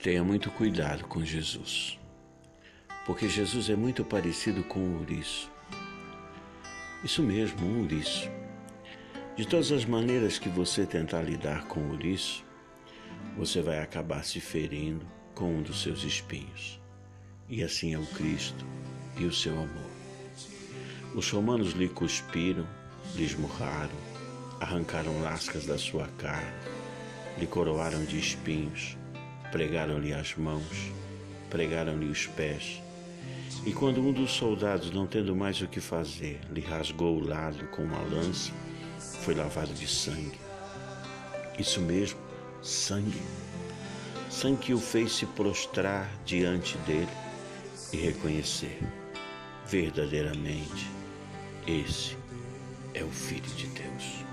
Tenha muito cuidado com Jesus, porque Jesus é muito parecido com o ouriço. Isso mesmo, um ouriço. De todas as maneiras que você tentar lidar com o ouriço, você vai acabar se ferindo com um dos seus espinhos. E assim é o Cristo e o seu amor. Os romanos lhe cuspiram, lhe esmurraram, arrancaram lascas da sua carne, lhe coroaram de espinhos, Pregaram-lhe as mãos, pregaram-lhe os pés. E quando um dos soldados, não tendo mais o que fazer, lhe rasgou o lado com uma lança, foi lavado de sangue. Isso mesmo, sangue. Sangue que o fez se prostrar diante dele e reconhecer: verdadeiramente, esse é o Filho de Deus.